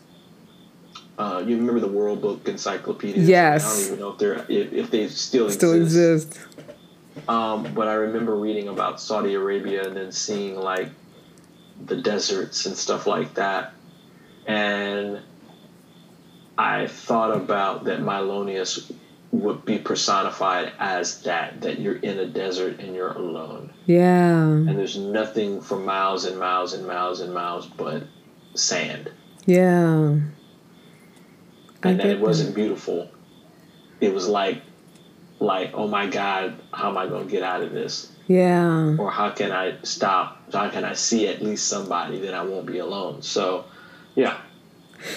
Uh, you remember the World Book Encyclopedia?
Yes.
I don't even know if they're if, if they still exist.
Still
exist.
exist.
Um, but I remember reading about Saudi Arabia and then seeing like the deserts and stuff like that, and I thought about that my loneliness would be personified as that that you're in a desert and you're alone
Yeah.
and there's nothing for miles and miles and miles and miles but sand
Yeah. I
and that it wasn't beautiful it was like like oh my god how am i going to get out of this
Yeah.
or how can i stop how can i see at least somebody that i won't be alone? So yeah.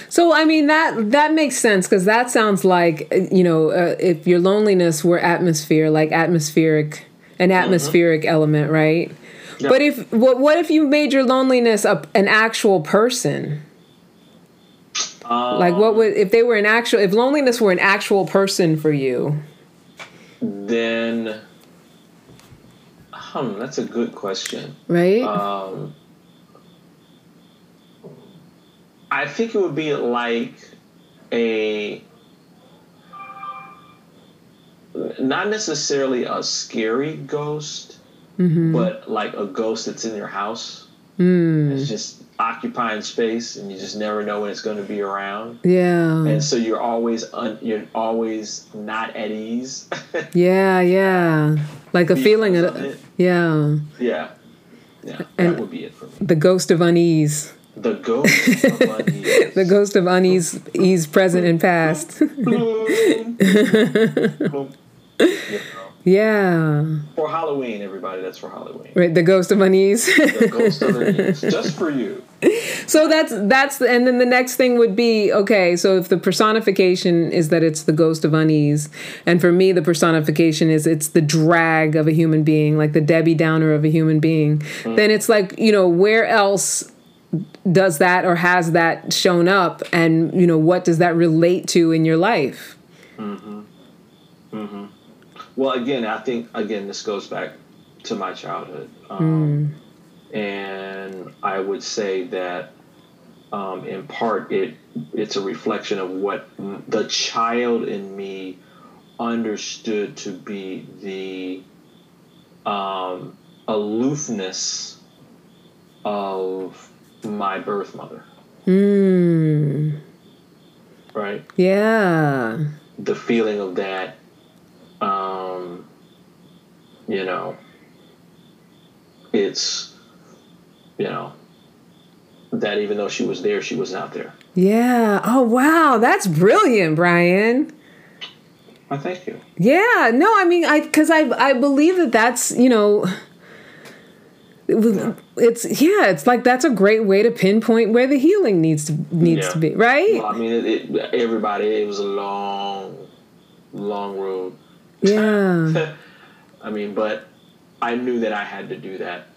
So I mean that that makes sense because that sounds like you know uh, if your loneliness were atmosphere like atmospheric an atmospheric element right?
Yeah.
but if what what if you made your loneliness a, an actual person?
Um,
like what would if they were an actual if loneliness were an actual person for you?
Then hmm, that's a good question
right
um, I think it would be like a not necessarily a scary ghost, but like a ghost that's in your house. It's just occupying space, and you just never know when it's going to be around.
yeah
And so you're always un- you're always not at ease.
yeah yeah like a feeling of
it.
yeah.
Yeah, yeah,
And-
that would be it for me.
the ghost of unease.
The ghost of unease.
the ghost of unease ease present and past
Boom. Boom. You know.
yeah
For Halloween, everybody, that's for Halloween.
right the ghost of unease
The ghost of unease, just for you.
so that's that's the, and then the next thing would be okay so if the personification is that it's the ghost of unease and for me the personification is it's the drag of a human being like the debbie downer of a human being mm. then it's like you know where else does that or has that shown up and you know what does that relate to in your life mm-hmm. Mm-hmm.
Well, again, I think again this goes back to my childhood, um, and I would say that um, in part it it's a reflection of what the child in me understood to be the um, aloofness of my birth mother,
mm,
right?
yeah.
The feeling of that you know it's you know that even though she was there she was not there.
Yeah. Oh wow. That's brilliant brian.
I thank you.
Yeah, no, I mean, I because I I believe that that's you know, it's yeah, it's like that's a great way to pinpoint where the healing needs to needs
Yeah.
to be, right?
well, i mean it, it, everybody it was a long long road.
Yeah,
i mean but i knew that i had to do that.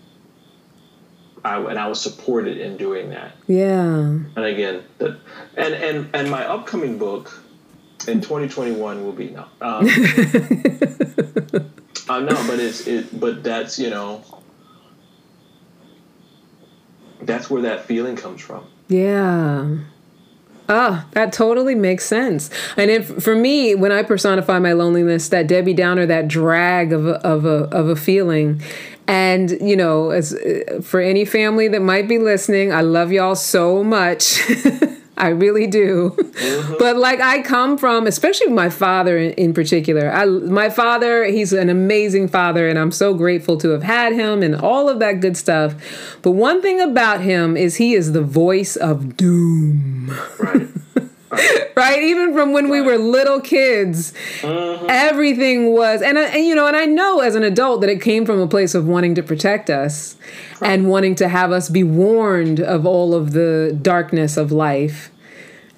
I, and i was supported in doing that.
Yeah,
and again the, and and and my upcoming book in 2021 will be no um, uh, no but it's it but that's you know that's where that feeling comes from.
Yeah, Ah, that totally makes sense. And if for me, when I personify my loneliness, that Debbie Downer, that drag of a, of a of a feeling, and you know, as uh, for any family that might be listening, I love y'all so much. I really do. Mm-hmm. But like I come from, especially my father in, in, particular. I my father, he's an amazing father and I'm so grateful to have had him and all of that good stuff. But one thing about him is he is the voice of doom.
Right.
Right. Even from when we were little kids mm-hmm. everything was and, and you know and i know as an adult that it came from a place of wanting to protect us and wanting to have us be warned of all of the darkness of life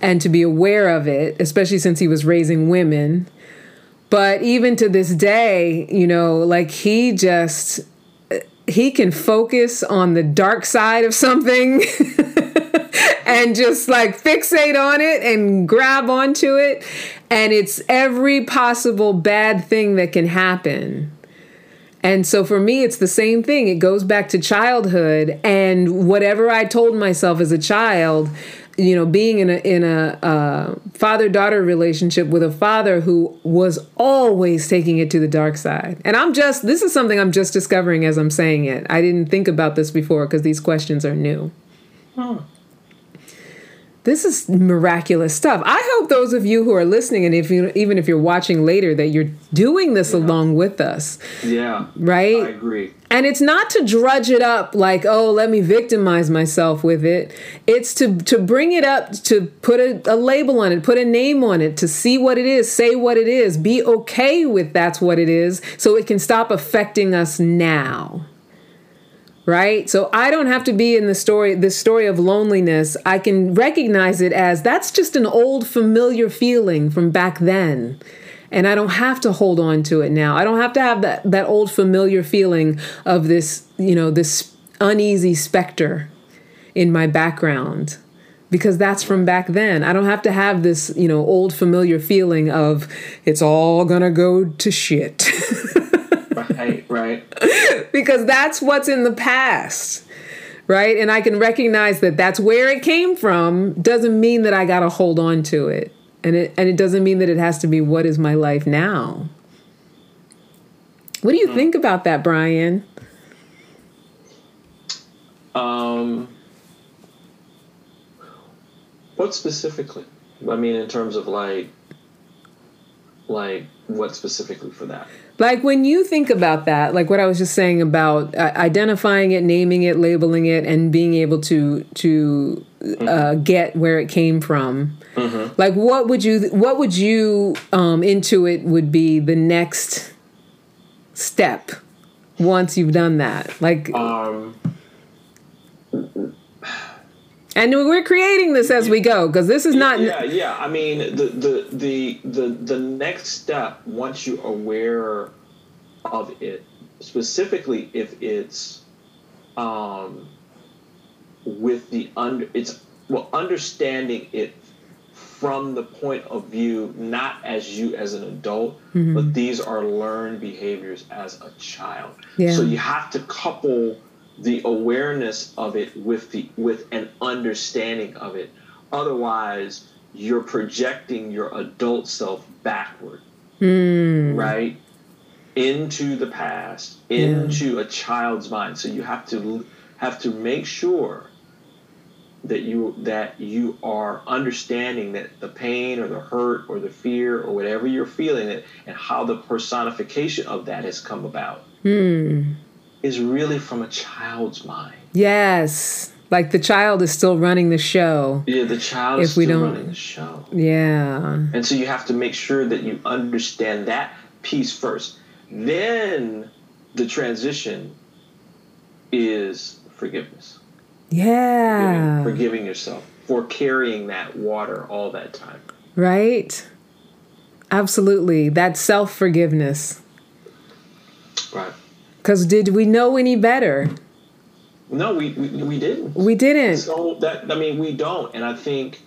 and to be aware of it, especially since he was raising women. But even to this day, you know, like he just he can focus on the dark side of something and just like fixate on it and grab onto it and it's every possible bad thing that can happen and so for me, it's the same thing. It goes back to childhood and whatever I told myself as a child, you know, being in a in a uh, father daughter relationship with a father who was always taking it to the dark side. And I'm just this is something I'm just discovering as I'm saying it. I didn't think about this before because these questions are new. Hmm this is miraculous stuff. I hope those of you who are listening, and if you even if you're watching later, that you're doing this yeah. along with us.
Yeah.
Right. I
agree.
And it's not to drudge it up like, oh, let me victimize myself with it. It's to to bring it up, to put a, a label on it, put a name on it, to see what it is, say what it is, be okay with that's what it is, so it can stop affecting us now right? So i don't have to be in the story the story of loneliness. I can recognize it as that's just an old familiar feeling from back then. And i don't have to hold on to it now. I don't have to have that that old familiar feeling of this you know this uneasy specter in my background. Because that's from back then. I don't have to have this, you know, old familiar feeling of it's all gonna go to shit.
right, right.
because that's what's in the past. Right? And I can recognize that that's where it came from doesn't mean that I got to hold on to it. And it and it doesn't mean that it has to be what is my life now. What do you mm. think about that, Brian?
Um what specifically? I mean in terms of like like what specifically for that?
Like when you think about that, like what I was just saying about uh, identifying it, naming it, labeling it, and being able to to uh, mm-hmm. get where it came from. Mm-hmm. Like what would you what would you um, intuit would be the next step once you've done that? Like
um,
and we're creating this as we go because this is not.
Yeah, yeah. I mean, the, the the the the next step once you're aware of it, specifically if it's um, with the under, it's well understanding it from the point of view not as you as an adult, mm-hmm. but these are learned behaviors as a child. Yeah. So you have to couple the awareness of it with the with an understanding of it. Otherwise, you're projecting your adult self backward,
mm.
right? Into the past, into yeah. a child's mind. So you have to have to make sure that you that you are understanding that the pain or the hurt or the fear or whatever you're feeling it and how the personification of that has come about.
Mm
is really from a child's mind.
Yes. Like the child is still running the show.
Yeah, the child if is we still don't, running the show.
Yeah.
And so you have to make sure that you understand that piece first. Then the transition is forgiveness.
Yeah.
Forgiving, forgiving yourself for carrying that water all that time.
Right. Absolutely. That self forgiveness.
Right.
Because did we know any better?
No, we, we, we didn't.
We didn't.
So that I mean, we don't, and I think,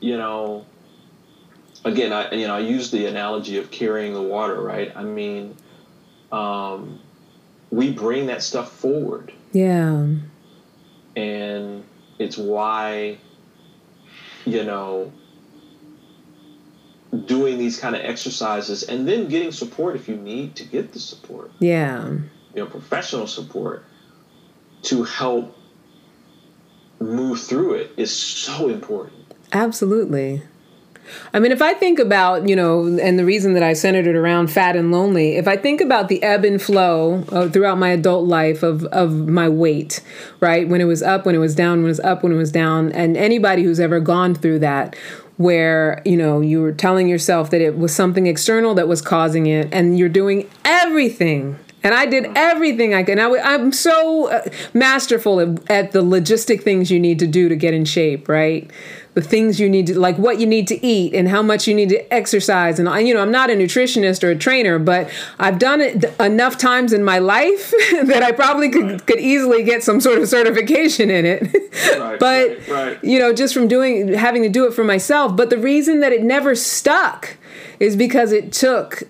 you know, again, I you know I use the analogy of carrying the water, right? I mean, um, we bring that stuff forward.
Yeah.
And it's why you know, doing these kind of exercises and then getting support if you need to get the support.
Yeah.
You know, professional support to help move through it is so important.
Absolutely. I mean, if I think about, you know, and the reason that I centered it around fat and lonely, if I think about the ebb and flow uh, throughout my adult life of, of my weight, right? When it was up, when it was down, when it was up, when it was down, and anybody who's ever gone through that, where, you know, you were telling yourself that it was something external that was causing it, and you're doing everything and I did everything I could. I, am so uh, masterful at, at, the logistic things you need to do to get in shape, right? The things you need to, like what you need to eat and how much you need to exercise. And, I, you know, I'm not a nutritionist or a trainer, but I've done it enough times in my life that I probably could, could easily get some sort of certification in it.
Right,
but,
right, right.
you know, just from doing, having to do it for myself. But the reason that it never stuck is because it took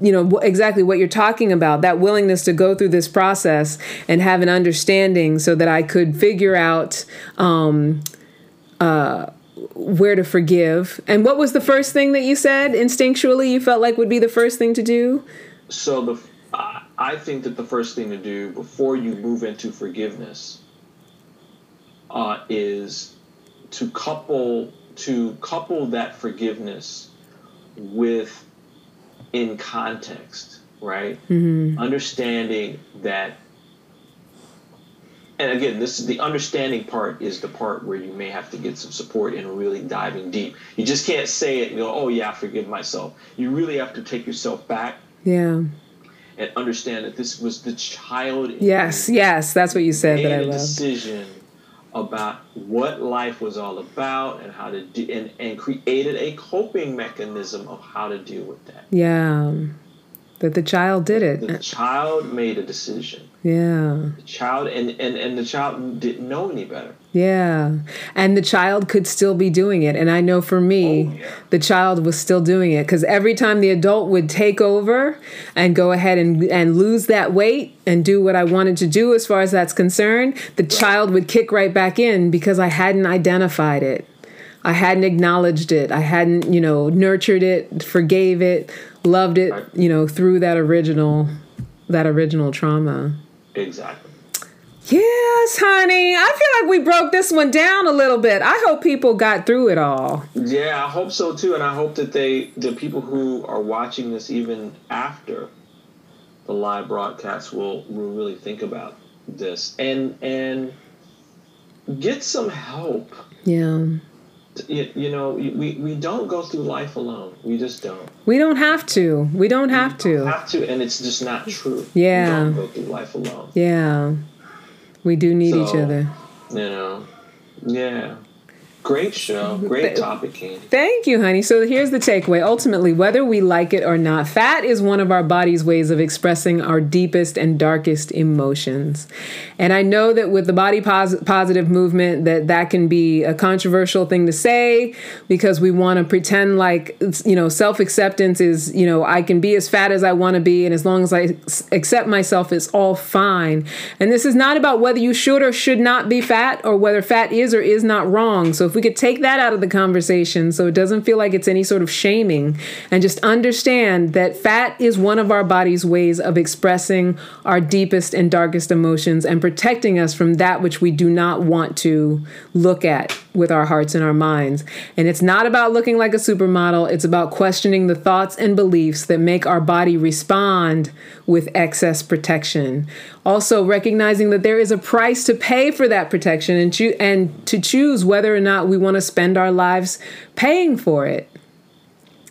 you know exactly what you're talking about that willingness to go through this process and have an understanding so that i could figure out um, uh, where to forgive and what was the first thing that you said instinctually you felt like would be the first thing to do
so the i think that the first thing to do before you move into forgiveness uh, is to couple to couple that forgiveness with in context, right?
Mm-hmm.
Understanding that, and again, this is the understanding part is the part where you may have to get some support and really diving deep. You just can't say it and go, oh, yeah, I forgive myself. You really have to take yourself back.
Yeah.
And understand that this was the child.
Yes, yes, that's what you said that I love.
decision about what life was all about and how to do and, and created a coping mechanism of how to deal with that.
Yeah. That the child did it.
The child made a decision.
Yeah.
The child and, and, and the child didn't know any better.
Yeah. And the child could still be doing it. And I know for me,
Oh, yeah.
the child was still doing it because every time the adult would take over and go ahead and, and lose that weight and do what I wanted to do as far as that's concerned, the child would kick right back in because I hadn't identified it. I hadn't acknowledged it. I hadn't, you know, nurtured it, forgave it, loved it,
Right.
you know, through that original that original trauma.
Exactly.
Yes, honey. I feel like we broke this one down a little bit. I hope people got through it all.
Yeah, I hope so too, and I hope that they, the people who are watching this even after the live broadcast, will will really think about this and and get some help.
Yeah.
You, you know, we we don't go through life alone. We just don't.
We don't have to. We don't have to.
Have to, and it's just not true.
Yeah.
don't go through life alone.
Yeah. We do need each other.
You know, yeah. Great show, great topic, Candy.
Thank you, honey. So here's the takeaway. Ultimately, whether we like it or not, fat is one of our body's ways of expressing our deepest and darkest emotions. And I know that with the body pos- positive movement that that can be a controversial thing to say because we want to pretend like you know, self-acceptance is, you know, I can be as fat as I want to be and as long as I accept myself it's all fine. And this is not about whether you should or should not be fat or whether fat is or is not wrong. So if we could take that out of the conversation so it doesn't feel like it's any sort of shaming and just understand that fat is one of our body's ways of expressing our deepest and darkest emotions and protecting us from that which we do not want to look at with our hearts and our minds. And it's not about looking like a supermodel, it's about questioning the thoughts and beliefs that make our body respond with excess protection. Also, recognizing that there is a price to pay for that protection and, choo- and to choose whether or not we want to spend our lives paying for it.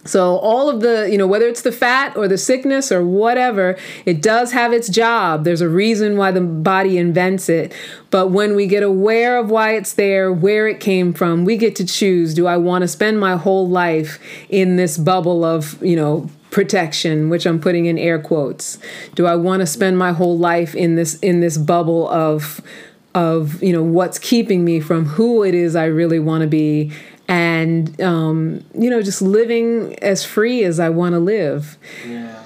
So all of the, you know, whether it's the fat or the sickness or whatever, it does have its job. There's a reason why the body invents it. But when we get aware of why it's there, where it came from, we get to choose, do I want to spend my whole life in this bubble of, you know, protection, which I'm putting in air quotes? Do I want to spend my whole life in this in this bubble of of, you know, what's keeping me from who it is I really want to be and um, you know just living as free as i want to live
Yeah.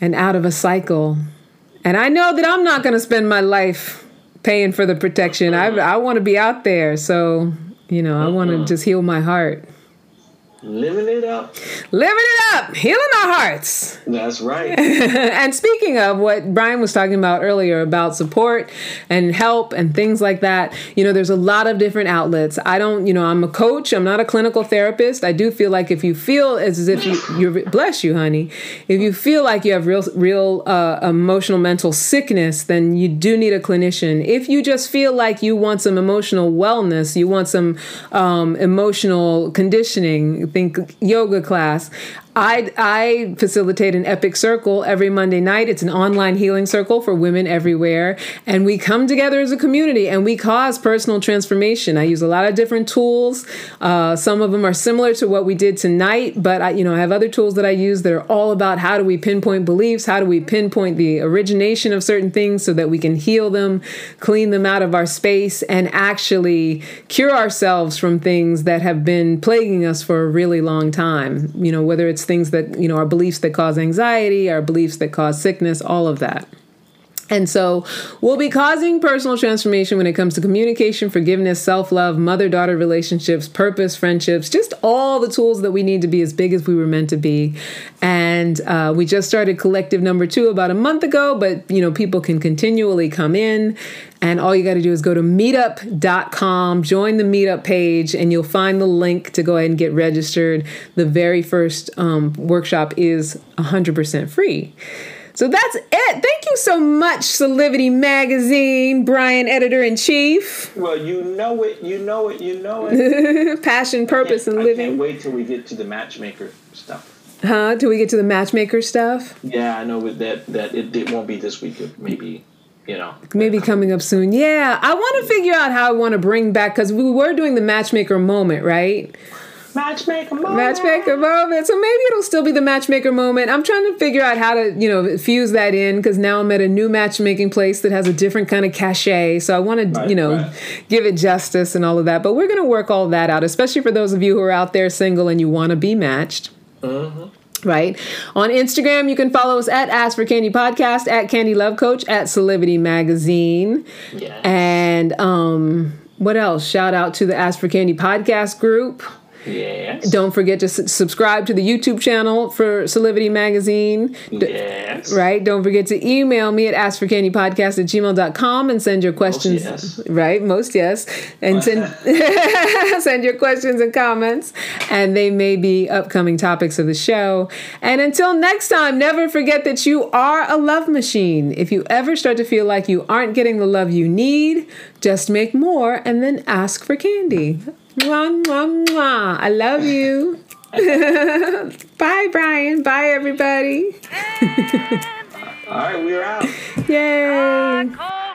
and out of a cycle and i know that i'm not going to spend my life paying for the protection i, I want to be out there so You know, I want to just heal my heart.
Living it up.
Living it up, healing our hearts.
That's right.
and speaking of what Brian was talking about earlier about support and help and things like that, you know, there's a lot of different outlets. I don't, you know, I'm a coach, I'm not a clinical therapist. I do feel like if you feel as if you, you're, bless you, honey, if you feel like you have real, real uh, emotional, mental sickness, then you do need a clinician. If you just feel like you want some emotional wellness, you want some um, emotional conditioning, think yoga class. I I facilitate an epic circle every Monday night. It's an online healing circle for women everywhere, and we come together as a community and we cause personal transformation. I use a lot of different tools. Uh, some of them are similar to what we did tonight, but I, you know I have other tools that I use that are all about how do we pinpoint beliefs, how do we pinpoint the origination of certain things so that we can heal them, clean them out of our space, and actually cure ourselves from things that have been plaguing us for a really long time. You know whether it's it's things that, you know, our beliefs that cause anxiety, our beliefs that cause sickness, all of that. And so we'll be causing personal transformation when it comes to communication, forgiveness, self love, mother daughter relationships, purpose, friendships, just all the tools that we need to be as big as we were meant to be. And uh, we just started collective number two about a month ago, but you know, people can continually come in. And all you got to do is go to meetup.com, join the meetup page, and you'll find the link to go ahead and get registered. The very first um, workshop is 100% free. So that's it. Thank you so much, Solivity Magazine, Brian, editor in chief.
Well, you know it, you know it, you know it.
Passion, purpose, and living. I
can't wait till we get to the matchmaker stuff.
Huh? Till we get to the matchmaker stuff?
Yeah, I know that that it, it won't be this week. Maybe you know
maybe um, coming up soon yeah i want to figure out how i want to bring back because we were doing the matchmaker moment right
matchmaker moment.
Matchmaker moment. So maybe it'll still be the matchmaker moment. I'm trying to figure out how to, you know, fuse that in because now I'm at a new matchmaking place that has a different kind of cachet. So I want to, you know, right. give it justice and all of that. But we're going to work all that out, especially for those of you who are out there single and you want to be matched. Mm-hmm right? On Instagram, you can follow us at Ask for Candy Podcast, at Candy Love Coach, at Solivity Magazine. Yes. And um, what else? Shout out to the Ask for Candy podcast group.
Yes.
Don't forget to subscribe to the YouTube channel for Solivity Magazine.
Yes.
Right? Don't forget to email me at askforcandypodcast at gmail.com and send your questions.
Most yes.
Right? Most yes. And send, send your questions and comments. And they may be upcoming topics of the show. And until next time, never forget that you are a love machine. If you ever start to feel like you aren't getting the love you need, just make more and then ask for candy. Mwah, mwah, mwah. I love you. Bye, Brian. Bye, everybody.
All right, we're out.
Yay. Ah,